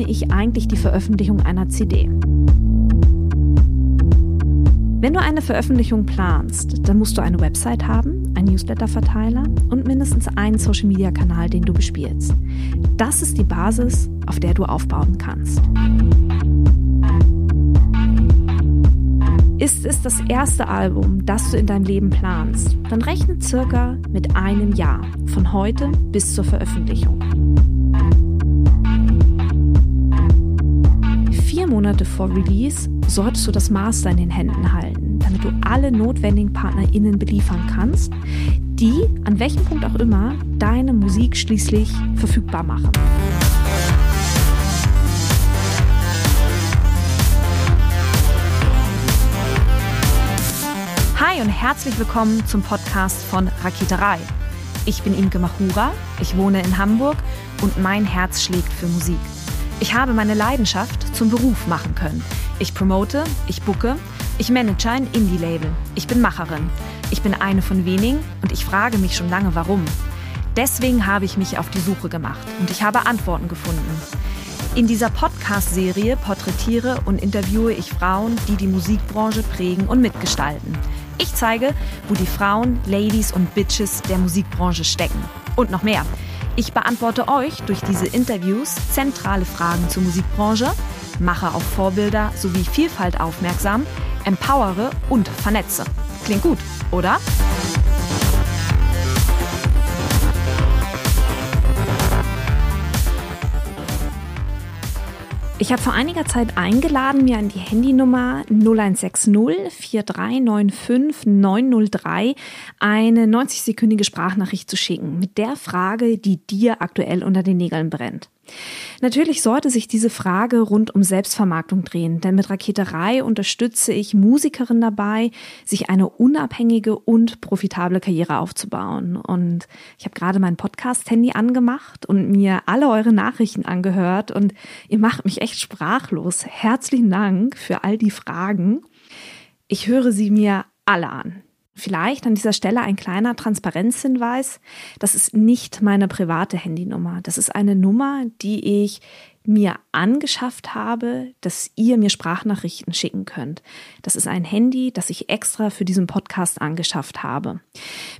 plane ich eigentlich die Veröffentlichung einer CD? Wenn du eine Veröffentlichung planst, dann musst du eine Website haben, einen Newsletter-Verteiler und mindestens einen Social-Media-Kanal, den du bespielst. Das ist die Basis, auf der du aufbauen kannst. Ist es das erste Album, das du in deinem Leben planst, dann rechne circa mit einem Jahr, von heute bis zur Veröffentlichung. Monate vor Release solltest du das Master in den Händen halten, damit du alle notwendigen PartnerInnen beliefern kannst, die, an welchem Punkt auch immer, deine Musik schließlich verfügbar machen. Hi und herzlich willkommen zum Podcast von Raketerei. Ich bin Imke Machura, ich wohne in Hamburg und mein Herz schlägt für Musik. Ich habe meine Leidenschaft zum Beruf machen können. Ich promote, ich bucke, ich manage ein Indie-Label. Ich bin Macherin. Ich bin eine von wenigen und ich frage mich schon lange, warum. Deswegen habe ich mich auf die Suche gemacht und ich habe Antworten gefunden. In dieser Podcast-Serie porträtiere und interviewe ich Frauen, die die Musikbranche prägen und mitgestalten. Ich zeige, wo die Frauen, Ladies und Bitches der Musikbranche stecken. Und noch mehr. Ich beantworte euch durch diese Interviews zentrale Fragen zur Musikbranche, mache auf Vorbilder sowie Vielfalt aufmerksam, empowere und vernetze. Klingt gut, oder? Ich habe vor einiger Zeit eingeladen, mir an die Handynummer 0160 4395 903 eine 90-sekündige Sprachnachricht zu schicken mit der Frage, die dir aktuell unter den Nägeln brennt. Natürlich sollte sich diese Frage rund um Selbstvermarktung drehen, denn mit Raketerei unterstütze ich Musikerinnen dabei, sich eine unabhängige und profitable Karriere aufzubauen. Und ich habe gerade mein Podcast-Handy angemacht und mir alle eure Nachrichten angehört und ihr macht mich echt sprachlos. Herzlichen Dank für all die Fragen. Ich höre sie mir alle an. Vielleicht an dieser Stelle ein kleiner Transparenzhinweis. Das ist nicht meine private Handynummer. Das ist eine Nummer, die ich mir angeschafft habe, dass ihr mir Sprachnachrichten schicken könnt. Das ist ein Handy, das ich extra für diesen Podcast angeschafft habe.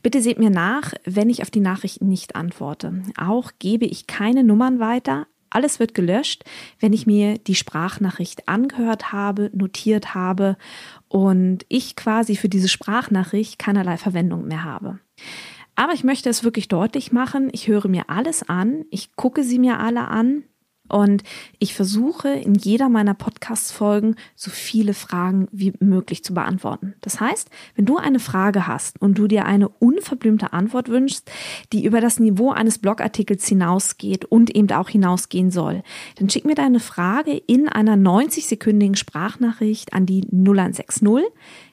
Bitte seht mir nach, wenn ich auf die Nachrichten nicht antworte. Auch gebe ich keine Nummern weiter, alles wird gelöscht, wenn ich mir die Sprachnachricht angehört habe, notiert habe und ich quasi für diese Sprachnachricht keinerlei Verwendung mehr habe. Aber ich möchte es wirklich deutlich machen. Ich höre mir alles an. Ich gucke sie mir alle an. Und ich versuche in jeder meiner Podcast-Folgen so viele Fragen wie möglich zu beantworten. Das heißt, wenn du eine Frage hast und du dir eine unverblümte Antwort wünschst, die über das Niveau eines Blogartikels hinausgeht und eben auch hinausgehen soll, dann schick mir deine Frage in einer 90-sekündigen Sprachnachricht an die 0160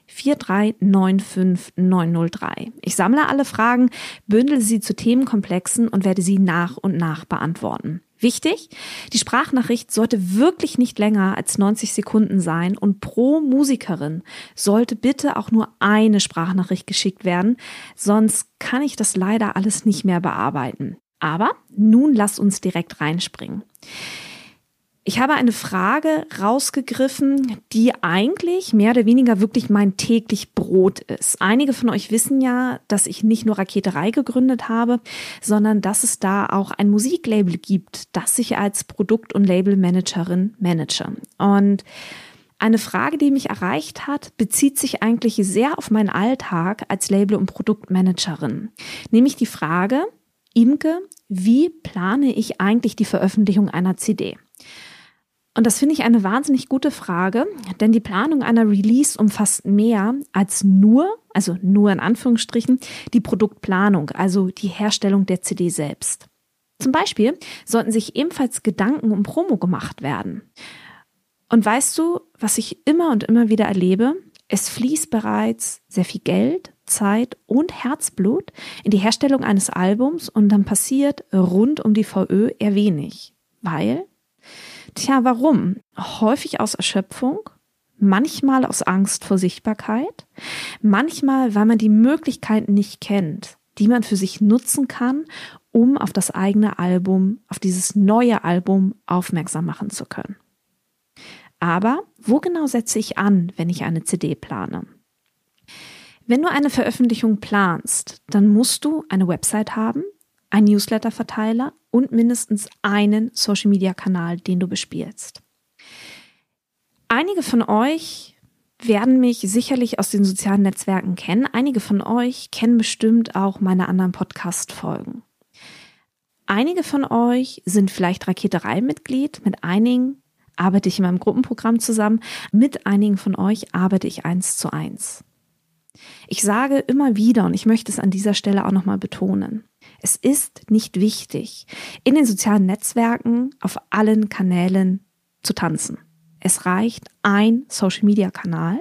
4395903. Ich sammle alle Fragen, bündel sie zu Themenkomplexen und werde sie nach und nach beantworten. Wichtig, die Sprachnachricht sollte wirklich nicht länger als 90 Sekunden sein und pro Musikerin sollte bitte auch nur eine Sprachnachricht geschickt werden, sonst kann ich das leider alles nicht mehr bearbeiten. Aber nun lass uns direkt reinspringen. Ich habe eine Frage rausgegriffen, die eigentlich mehr oder weniger wirklich mein täglich Brot ist. Einige von euch wissen ja, dass ich nicht nur Raketerei gegründet habe, sondern dass es da auch ein Musiklabel gibt, das ich als Produkt- und Labelmanagerin manage. Und eine Frage, die mich erreicht hat, bezieht sich eigentlich sehr auf meinen Alltag als Label- und Produktmanagerin. Nämlich die Frage, Imke, wie plane ich eigentlich die Veröffentlichung einer CD? Und das finde ich eine wahnsinnig gute Frage, denn die Planung einer Release umfasst mehr als nur, also nur in Anführungsstrichen, die Produktplanung, also die Herstellung der CD selbst. Zum Beispiel sollten sich ebenfalls Gedanken um Promo gemacht werden. Und weißt du, was ich immer und immer wieder erlebe? Es fließt bereits sehr viel Geld, Zeit und Herzblut in die Herstellung eines Albums und dann passiert rund um die VÖ eher wenig, weil Tja, warum? Häufig aus Erschöpfung, manchmal aus Angst vor Sichtbarkeit, manchmal, weil man die Möglichkeiten nicht kennt, die man für sich nutzen kann, um auf das eigene Album, auf dieses neue Album aufmerksam machen zu können. Aber wo genau setze ich an, wenn ich eine CD plane? Wenn du eine Veröffentlichung planst, dann musst du eine Website haben, einen Newsletter-Verteiler und mindestens einen Social-Media-Kanal, den du bespielst. Einige von euch werden mich sicherlich aus den sozialen Netzwerken kennen. Einige von euch kennen bestimmt auch meine anderen Podcast-Folgen. Einige von euch sind vielleicht Raketerei-Mitglied, mit einigen arbeite ich in meinem Gruppenprogramm zusammen, mit einigen von euch arbeite ich eins zu eins. Ich sage immer wieder, und ich möchte es an dieser Stelle auch nochmal betonen, es ist nicht wichtig, in den sozialen Netzwerken auf allen Kanälen zu tanzen. Es reicht ein Social-Media-Kanal,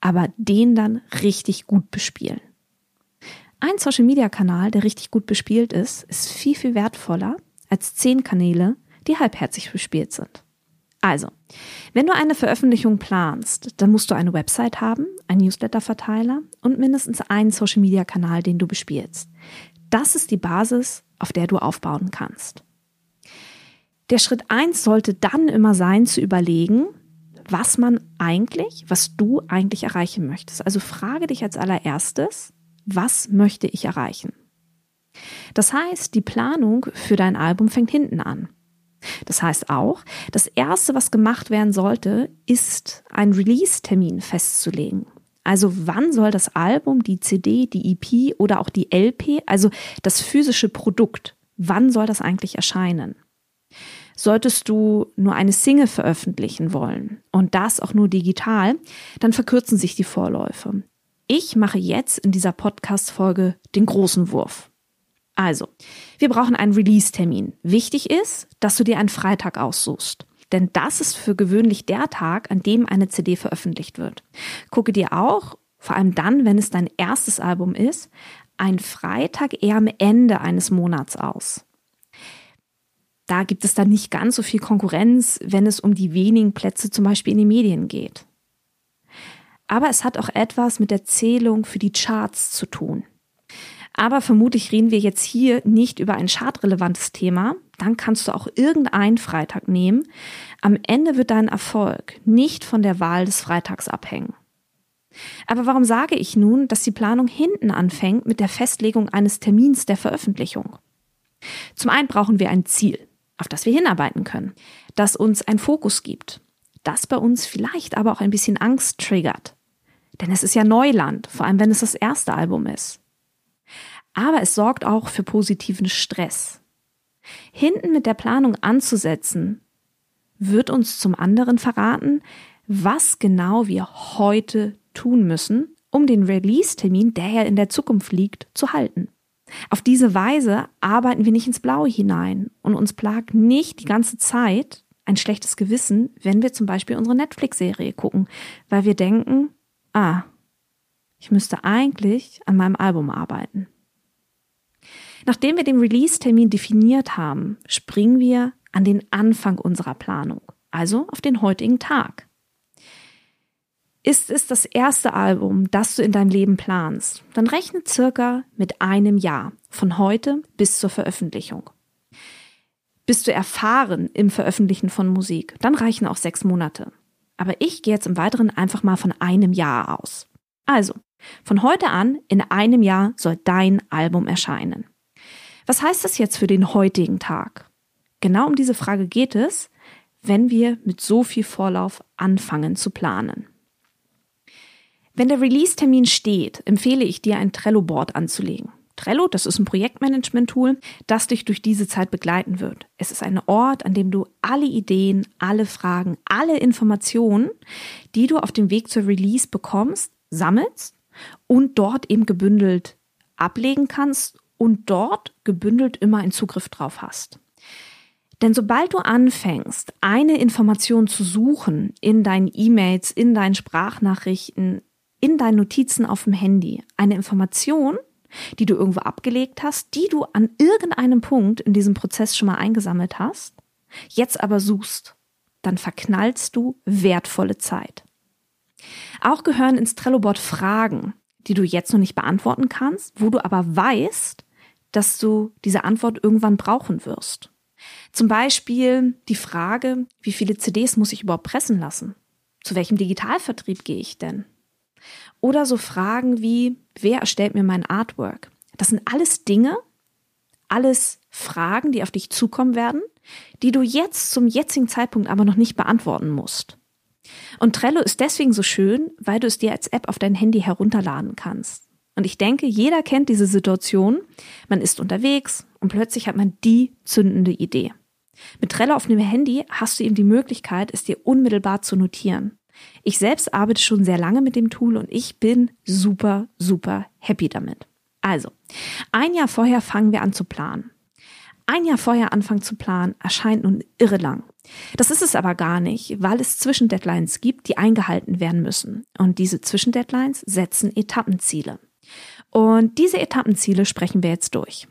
aber den dann richtig gut bespielen. Ein Social-Media-Kanal, der richtig gut bespielt ist, ist viel, viel wertvoller als zehn Kanäle, die halbherzig bespielt sind. Also, wenn du eine Veröffentlichung planst, dann musst du eine Website haben, einen Newsletter-Verteiler und mindestens einen Social-Media-Kanal, den du bespielst. Das ist die Basis, auf der du aufbauen kannst. Der Schritt eins sollte dann immer sein, zu überlegen, was man eigentlich, was du eigentlich erreichen möchtest. Also frage dich als allererstes, was möchte ich erreichen? Das heißt, die Planung für dein Album fängt hinten an. Das heißt auch, das Erste, was gemacht werden sollte, ist einen Release-Termin festzulegen. Also wann soll das Album, die CD, die EP oder auch die LP, also das physische Produkt, wann soll das eigentlich erscheinen? Solltest du nur eine Single veröffentlichen wollen und das auch nur digital, dann verkürzen sich die Vorläufe. Ich mache jetzt in dieser Podcast-Folge den großen Wurf. Also, wir brauchen einen Release-Termin. Wichtig ist, dass du dir einen Freitag aussuchst. Denn das ist für gewöhnlich der Tag, an dem eine CD veröffentlicht wird. Gucke dir auch, vor allem dann, wenn es dein erstes Album ist, ein Freitag eher am Ende eines Monats aus. Da gibt es dann nicht ganz so viel Konkurrenz, wenn es um die wenigen Plätze zum Beispiel in den Medien geht. Aber es hat auch etwas mit der Zählung für die Charts zu tun. Aber vermutlich reden wir jetzt hier nicht über ein chartrelevantes Thema. Dann kannst du auch irgendeinen Freitag nehmen. Am Ende wird dein Erfolg nicht von der Wahl des Freitags abhängen. Aber warum sage ich nun, dass die Planung hinten anfängt mit der Festlegung eines Termins der Veröffentlichung? Zum einen brauchen wir ein Ziel, auf das wir hinarbeiten können, das uns einen Fokus gibt, das bei uns vielleicht aber auch ein bisschen Angst triggert. Denn es ist ja Neuland, vor allem wenn es das erste Album ist aber es sorgt auch für positiven Stress. Hinten mit der Planung anzusetzen, wird uns zum anderen verraten, was genau wir heute tun müssen, um den Release-Termin, der ja in der Zukunft liegt, zu halten. Auf diese Weise arbeiten wir nicht ins Blaue hinein und uns plagt nicht die ganze Zeit ein schlechtes Gewissen, wenn wir zum Beispiel unsere Netflix-Serie gucken, weil wir denken, ah, ich müsste eigentlich an meinem Album arbeiten. Nachdem wir den Release-Termin definiert haben, springen wir an den Anfang unserer Planung, also auf den heutigen Tag. Ist es das erste Album, das du in deinem Leben planst, dann rechne circa mit einem Jahr, von heute bis zur Veröffentlichung. Bist du erfahren im Veröffentlichen von Musik, dann reichen auch sechs Monate. Aber ich gehe jetzt im Weiteren einfach mal von einem Jahr aus. Also, von heute an, in einem Jahr soll dein Album erscheinen. Was heißt das jetzt für den heutigen Tag? Genau um diese Frage geht es, wenn wir mit so viel Vorlauf anfangen zu planen. Wenn der Release-Termin steht, empfehle ich dir, ein Trello-Board anzulegen. Trello, das ist ein Projektmanagement-Tool, das dich durch diese Zeit begleiten wird. Es ist ein Ort, an dem du alle Ideen, alle Fragen, alle Informationen, die du auf dem Weg zur Release bekommst, sammelst und dort eben gebündelt ablegen kannst und dort gebündelt immer einen Zugriff drauf hast. Denn sobald du anfängst, eine Information zu suchen in deinen E-Mails, in deinen Sprachnachrichten, in deinen Notizen auf dem Handy, eine Information, die du irgendwo abgelegt hast, die du an irgendeinem Punkt in diesem Prozess schon mal eingesammelt hast, jetzt aber suchst, dann verknallst du wertvolle Zeit. Auch gehören ins Trello-Board Fragen, die du jetzt noch nicht beantworten kannst, wo du aber weißt, dass du diese Antwort irgendwann brauchen wirst. Zum Beispiel die Frage, wie viele CDs muss ich überhaupt pressen lassen? Zu welchem Digitalvertrieb gehe ich denn? Oder so Fragen wie, wer erstellt mir mein Artwork? Das sind alles Dinge, alles Fragen, die auf dich zukommen werden, die du jetzt zum jetzigen Zeitpunkt aber noch nicht beantworten musst. Und Trello ist deswegen so schön, weil du es dir als App auf dein Handy herunterladen kannst. Und ich denke, jeder kennt diese Situation. Man ist unterwegs und plötzlich hat man die zündende Idee. Mit Trello auf dem Handy hast du eben die Möglichkeit, es dir unmittelbar zu notieren. Ich selbst arbeite schon sehr lange mit dem Tool und ich bin super, super happy damit. Also, ein Jahr vorher fangen wir an zu planen. Ein Jahr vorher anfangen zu planen erscheint nun irre lang. Das ist es aber gar nicht, weil es Zwischendeadlines gibt, die eingehalten werden müssen. Und diese Zwischendeadlines setzen Etappenziele. Und diese Etappenziele sprechen wir jetzt durch.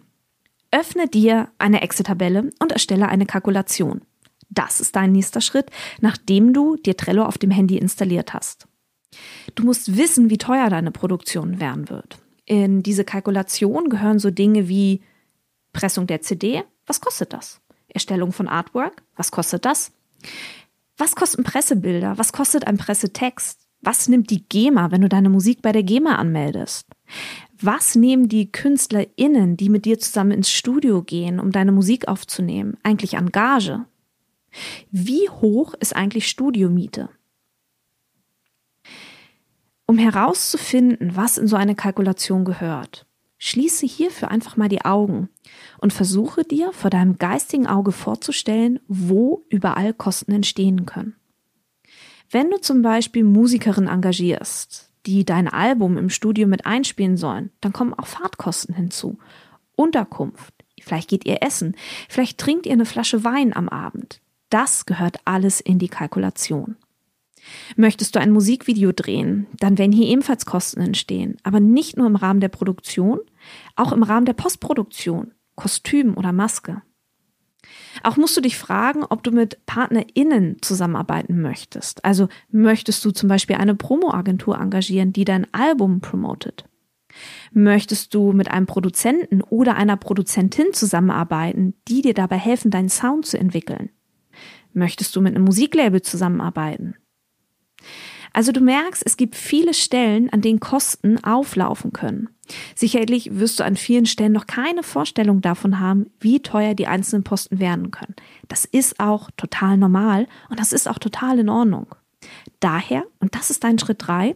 Öffne dir eine Excel-Tabelle und erstelle eine Kalkulation. Das ist dein nächster Schritt, nachdem du dir Trello auf dem Handy installiert hast. Du musst wissen, wie teuer deine Produktion werden wird. In diese Kalkulation gehören so Dinge wie Pressung der CD, was kostet das? Erstellung von Artwork, was kostet das? Was kosten Pressebilder? Was kostet ein Pressetext? Was nimmt die GEMA, wenn du deine Musik bei der GEMA anmeldest? Was nehmen die KünstlerInnen, die mit dir zusammen ins Studio gehen, um deine Musik aufzunehmen, eigentlich an Gage? Wie hoch ist eigentlich Studiomiete? Um herauszufinden, was in so eine Kalkulation gehört, schließe hierfür einfach mal die Augen und versuche dir vor deinem geistigen Auge vorzustellen, wo überall Kosten entstehen können. Wenn du zum Beispiel Musikerin engagierst, die dein Album im Studio mit einspielen sollen, dann kommen auch Fahrtkosten hinzu. Unterkunft, vielleicht geht ihr essen, vielleicht trinkt ihr eine Flasche Wein am Abend. Das gehört alles in die Kalkulation. Möchtest du ein Musikvideo drehen, dann werden hier ebenfalls Kosten entstehen, aber nicht nur im Rahmen der Produktion, auch im Rahmen der Postproduktion, Kostüm oder Maske. Auch musst du dich fragen, ob du mit PartnerInnen zusammenarbeiten möchtest. Also möchtest du zum Beispiel eine Promo-Agentur engagieren, die dein Album promotet? Möchtest du mit einem Produzenten oder einer Produzentin zusammenarbeiten, die dir dabei helfen, deinen Sound zu entwickeln? Möchtest du mit einem Musiklabel zusammenarbeiten? Also du merkst, es gibt viele Stellen, an denen Kosten auflaufen können. Sicherlich wirst du an vielen Stellen noch keine Vorstellung davon haben, wie teuer die einzelnen Posten werden können. Das ist auch total normal und das ist auch total in Ordnung. Daher, und das ist dein Schritt drei,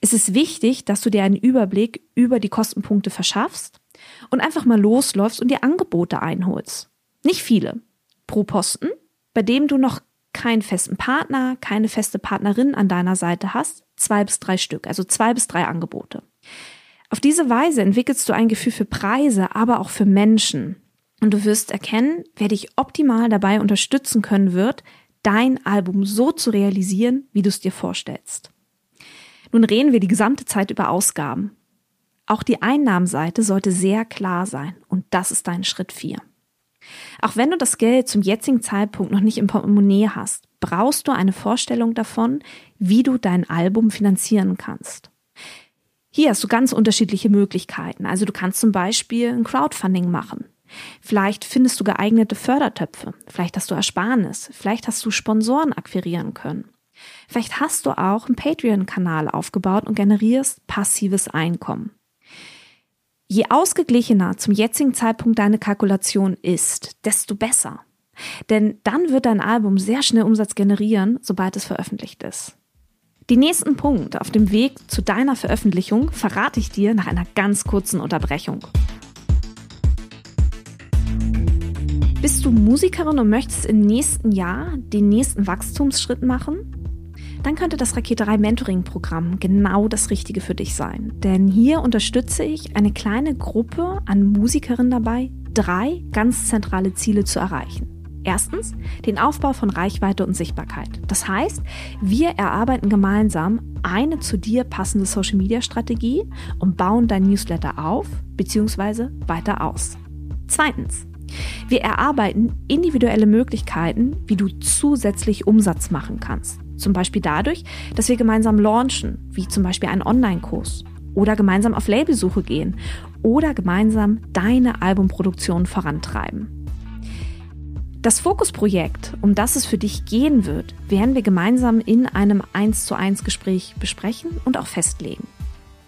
ist es wichtig, dass du dir einen Überblick über die Kostenpunkte verschaffst und einfach mal losläufst und dir Angebote einholst. Nicht viele. Pro Posten, bei dem du noch keinen festen Partner, keine feste Partnerin an deiner Seite hast, zwei bis drei Stück, also zwei bis drei Angebote. Auf diese Weise entwickelst du ein Gefühl für Preise, aber auch für Menschen. Und du wirst erkennen, wer dich optimal dabei unterstützen können wird, dein Album so zu realisieren, wie du es dir vorstellst. Nun reden wir die gesamte Zeit über Ausgaben. Auch die Einnahmenseite sollte sehr klar sein und das ist dein Schritt 4. Auch wenn du das Geld zum jetzigen Zeitpunkt noch nicht im Portemonnaie hast, brauchst du eine Vorstellung davon, wie du dein Album finanzieren kannst. Hier hast du ganz unterschiedliche Möglichkeiten. Also du kannst zum Beispiel ein Crowdfunding machen. Vielleicht findest du geeignete Fördertöpfe. Vielleicht hast du Ersparnis. Vielleicht hast du Sponsoren akquirieren können. Vielleicht hast du auch einen Patreon-Kanal aufgebaut und generierst passives Einkommen. Je ausgeglichener zum jetzigen Zeitpunkt deine Kalkulation ist, desto besser. Denn dann wird dein Album sehr schnell Umsatz generieren, sobald es veröffentlicht ist. Den nächsten Punkt auf dem Weg zu deiner Veröffentlichung verrate ich dir nach einer ganz kurzen Unterbrechung. Bist du Musikerin und möchtest im nächsten Jahr den nächsten Wachstumsschritt machen? Dann könnte das Raketerei Mentoring Programm genau das Richtige für dich sein. Denn hier unterstütze ich eine kleine Gruppe an Musikerinnen dabei, drei ganz zentrale Ziele zu erreichen. Erstens den Aufbau von Reichweite und Sichtbarkeit. Das heißt, wir erarbeiten gemeinsam eine zu dir passende Social-Media-Strategie und bauen dein Newsletter auf bzw. weiter aus. Zweitens, wir erarbeiten individuelle Möglichkeiten, wie du zusätzlich Umsatz machen kannst. Zum Beispiel dadurch, dass wir gemeinsam launchen, wie zum Beispiel einen Online-Kurs oder gemeinsam auf Labelsuche gehen oder gemeinsam deine Albumproduktion vorantreiben. Das Fokusprojekt, um das es für dich gehen wird, werden wir gemeinsam in einem 1 zu 1 Gespräch besprechen und auch festlegen.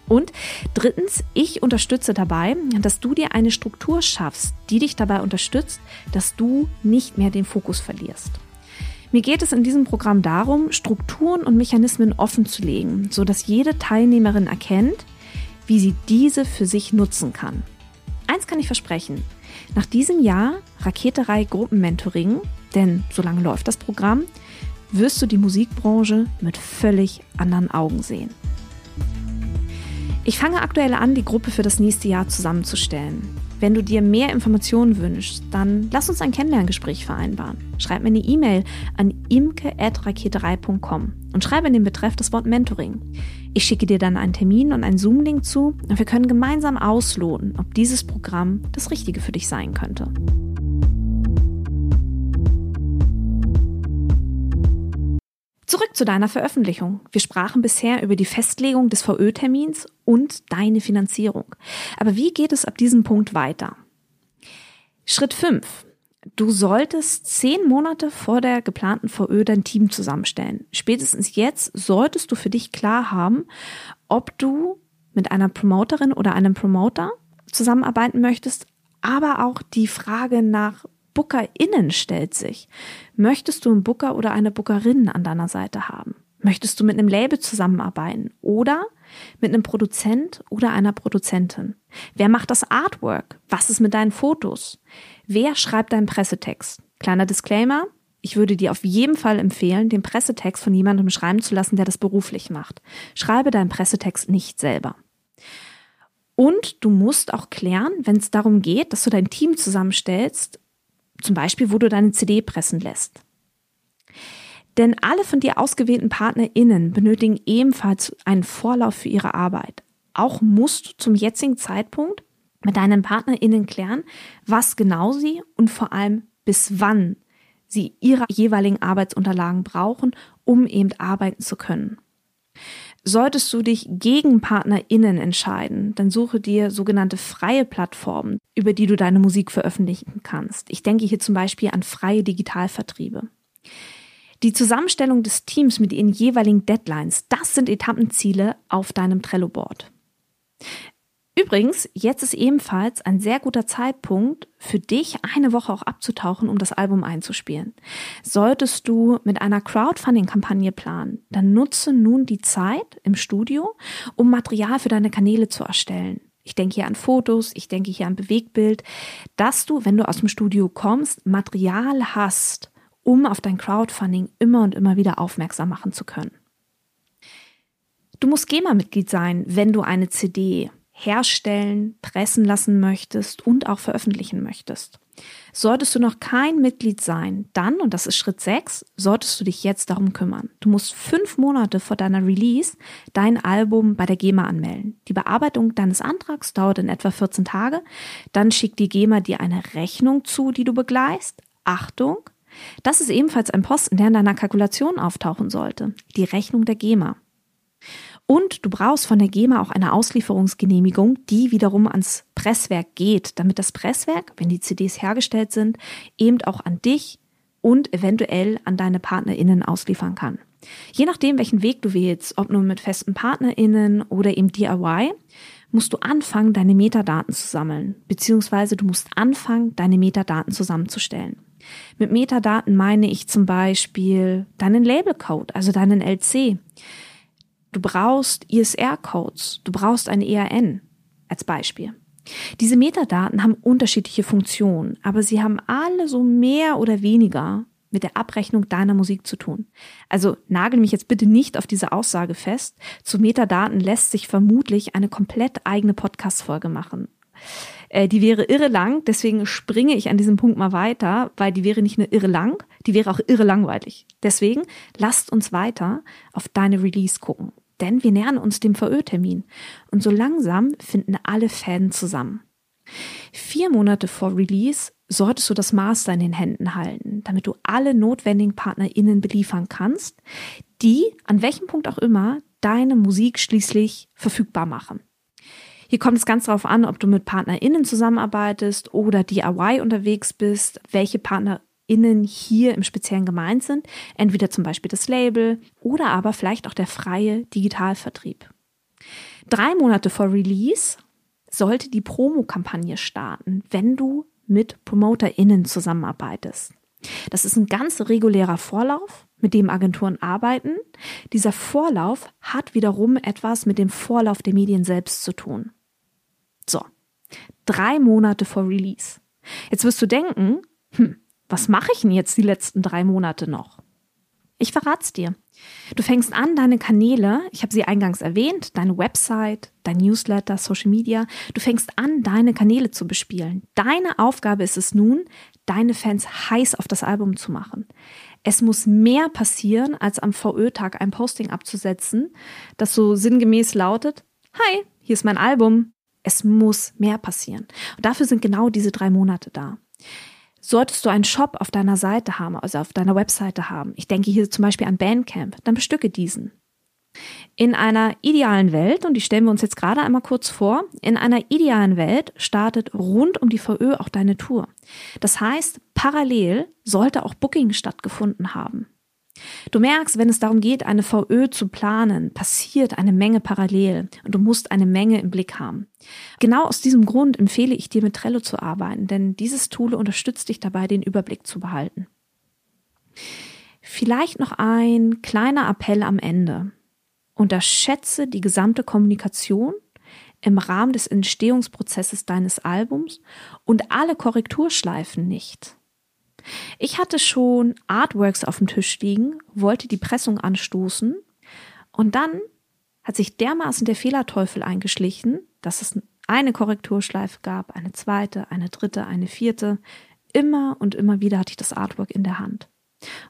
Und drittens, ich unterstütze dabei, dass du dir eine Struktur schaffst, die dich dabei unterstützt, dass du nicht mehr den Fokus verlierst. Mir geht es in diesem Programm darum, Strukturen und Mechanismen offen zu legen, sodass jede Teilnehmerin erkennt, wie sie diese für sich nutzen kann. Eins kann ich versprechen. Nach diesem Jahr Raketerei Gruppenmentoring, denn so lange läuft das Programm, wirst du die Musikbranche mit völlig anderen Augen sehen. Ich fange aktuell an, die Gruppe für das nächste Jahr zusammenzustellen. Wenn du dir mehr Informationen wünschst, dann lass uns ein Kennenlerngespräch vereinbaren. Schreib mir eine E-Mail an imke.raketerei.com und schreibe in den Betreff das Wort Mentoring. Ich schicke dir dann einen Termin und einen Zoom-Link zu und wir können gemeinsam ausloten, ob dieses Programm das Richtige für dich sein könnte. Zurück zu deiner Veröffentlichung. Wir sprachen bisher über die Festlegung des VÖ-Termins und deine Finanzierung. Aber wie geht es ab diesem Punkt weiter? Schritt 5. Du solltest zehn Monate vor der geplanten VÖ dein Team zusammenstellen. Spätestens jetzt solltest du für dich klar haben, ob du mit einer Promoterin oder einem Promoter zusammenarbeiten möchtest, aber auch die Frage nach BookerInnen stellt sich. Möchtest du einen Booker oder eine Bookerin an deiner Seite haben? Möchtest du mit einem Label zusammenarbeiten oder mit einem Produzent oder einer Produzentin? Wer macht das Artwork? Was ist mit deinen Fotos? Wer schreibt deinen Pressetext? Kleiner Disclaimer. Ich würde dir auf jeden Fall empfehlen, den Pressetext von jemandem schreiben zu lassen, der das beruflich macht. Schreibe deinen Pressetext nicht selber. Und du musst auch klären, wenn es darum geht, dass du dein Team zusammenstellst, zum Beispiel, wo du deine CD pressen lässt. Denn alle von dir ausgewählten PartnerInnen benötigen ebenfalls einen Vorlauf für ihre Arbeit. Auch musst du zum jetzigen Zeitpunkt mit deinen PartnerInnen klären, was genau sie und vor allem bis wann sie ihre jeweiligen Arbeitsunterlagen brauchen, um eben arbeiten zu können. Solltest du dich gegen PartnerInnen entscheiden, dann suche dir sogenannte freie Plattformen, über die du deine Musik veröffentlichen kannst. Ich denke hier zum Beispiel an freie Digitalvertriebe. Die Zusammenstellung des Teams mit ihren jeweiligen Deadlines, das sind Etappenziele auf deinem Trello-Board. Übrigens, jetzt ist ebenfalls ein sehr guter Zeitpunkt für dich, eine Woche auch abzutauchen, um das Album einzuspielen. Solltest du mit einer Crowdfunding-Kampagne planen, dann nutze nun die Zeit im Studio, um Material für deine Kanäle zu erstellen. Ich denke hier an Fotos, ich denke hier an Bewegtbild, dass du, wenn du aus dem Studio kommst, Material hast, um auf dein Crowdfunding immer und immer wieder aufmerksam machen zu können. Du musst GEMA-Mitglied sein, wenn du eine CD herstellen, pressen lassen möchtest und auch veröffentlichen möchtest. Solltest du noch kein Mitglied sein, dann, und das ist Schritt 6, solltest du dich jetzt darum kümmern. Du musst fünf Monate vor deiner Release dein Album bei der GEMA anmelden. Die Bearbeitung deines Antrags dauert in etwa 14 Tage. Dann schickt die GEMA dir eine Rechnung zu, die du begleist. Achtung, das ist ebenfalls ein Posten, der in deiner Kalkulation auftauchen sollte. Die Rechnung der GEMA. Und du brauchst von der GEMA auch eine Auslieferungsgenehmigung, die wiederum ans Presswerk geht, damit das Presswerk, wenn die CDs hergestellt sind, eben auch an dich und eventuell an deine PartnerInnen ausliefern kann. Je nachdem, welchen Weg du wählst, ob nur mit festen PartnerInnen oder eben DIY, musst du anfangen, deine Metadaten zu sammeln, beziehungsweise du musst anfangen, deine Metadaten zusammenzustellen. Mit Metadaten meine ich zum Beispiel deinen Labelcode, also deinen LC. Du brauchst ISR-Codes, du brauchst ein ERN als Beispiel. Diese Metadaten haben unterschiedliche Funktionen, aber sie haben alle so mehr oder weniger mit der Abrechnung deiner Musik zu tun. Also nagel mich jetzt bitte nicht auf diese Aussage fest. Zu Metadaten lässt sich vermutlich eine komplett eigene Podcast-Folge machen. Äh, die wäre irre lang, deswegen springe ich an diesem Punkt mal weiter, weil die wäre nicht nur irre lang, die wäre auch irre langweilig. Deswegen lasst uns weiter auf deine Release gucken denn wir nähern uns dem VÖ-Termin und so langsam finden alle Fäden zusammen. Vier Monate vor Release solltest du das Master in den Händen halten, damit du alle notwendigen PartnerInnen beliefern kannst, die, an welchem Punkt auch immer, deine Musik schließlich verfügbar machen. Hier kommt es ganz darauf an, ob du mit PartnerInnen zusammenarbeitest oder DIY unterwegs bist, welche PartnerInnen hier im Speziellen gemeint sind. Entweder zum Beispiel das Label oder aber vielleicht auch der freie Digitalvertrieb. Drei Monate vor Release sollte die Promo-Kampagne starten, wenn du mit PromoterInnen zusammenarbeitest. Das ist ein ganz regulärer Vorlauf, mit dem Agenturen arbeiten. Dieser Vorlauf hat wiederum etwas mit dem Vorlauf der Medien selbst zu tun. So, drei Monate vor Release. Jetzt wirst du denken, hm, was mache ich denn jetzt die letzten drei Monate noch? Ich verrat's dir. Du fängst an, deine Kanäle, ich habe sie eingangs erwähnt, deine Website, dein Newsletter, Social Media, du fängst an, deine Kanäle zu bespielen. Deine Aufgabe ist es nun, deine Fans heiß auf das Album zu machen. Es muss mehr passieren, als am VÖ-Tag ein Posting abzusetzen, das so sinngemäß lautet, Hi, hier ist mein Album. Es muss mehr passieren. Und dafür sind genau diese drei Monate da. Solltest du einen Shop auf deiner Seite haben, also auf deiner Webseite haben, ich denke hier zum Beispiel an Bandcamp, dann bestücke diesen. In einer idealen Welt, und die stellen wir uns jetzt gerade einmal kurz vor, in einer idealen Welt startet rund um die VÖ auch deine Tour. Das heißt, parallel sollte auch Booking stattgefunden haben. Du merkst, wenn es darum geht, eine VÖ zu planen, passiert eine Menge parallel und du musst eine Menge im Blick haben. Genau aus diesem Grund empfehle ich dir mit Trello zu arbeiten, denn dieses Tool unterstützt dich dabei, den Überblick zu behalten. Vielleicht noch ein kleiner Appell am Ende. Unterschätze die gesamte Kommunikation im Rahmen des Entstehungsprozesses deines Albums und alle Korrekturschleifen nicht. Ich hatte schon Artworks auf dem Tisch liegen, wollte die Pressung anstoßen und dann hat sich dermaßen der Fehlerteufel eingeschlichen, dass es eine Korrekturschleife gab, eine zweite, eine dritte, eine vierte. Immer und immer wieder hatte ich das Artwork in der Hand.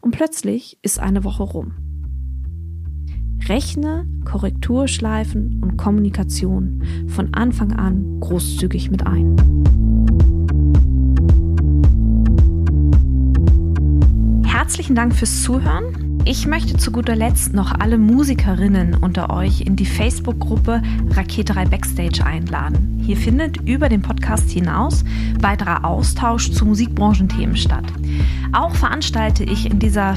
Und plötzlich ist eine Woche rum. Rechne Korrekturschleifen und Kommunikation von Anfang an großzügig mit ein. Herzlichen Dank fürs Zuhören. Ich möchte zu guter Letzt noch alle Musikerinnen unter euch in die Facebook-Gruppe Raketerei Backstage einladen. Hier findet über den Podcast hinaus weiterer Austausch zu Musikbranchenthemen statt. Auch veranstalte ich in dieser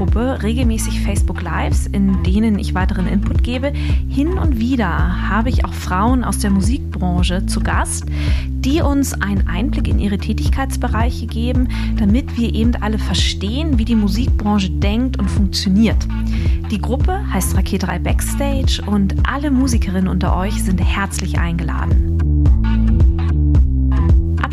Facebook-Gruppe regelmäßig Facebook Lives, in denen ich weiteren Input gebe. Hin und wieder habe ich auch Frauen aus der Musikbranche zu Gast, die uns einen Einblick in ihre Tätigkeitsbereiche geben, damit wir eben alle verstehen, wie die Musikbranche denkt und funktioniert. Die Gruppe heißt Raketerei Backstage und alle Musikerinnen unter euch sind herzlich eingeladen.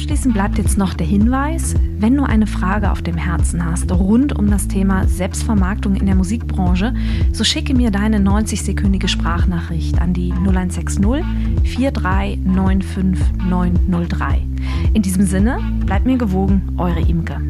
Abschließend bleibt jetzt noch der Hinweis, wenn du eine Frage auf dem Herzen hast rund um das Thema Selbstvermarktung in der Musikbranche, so schicke mir deine 90-sekündige Sprachnachricht an die 0160 4395903. In diesem Sinne, bleibt mir gewogen, eure Imke.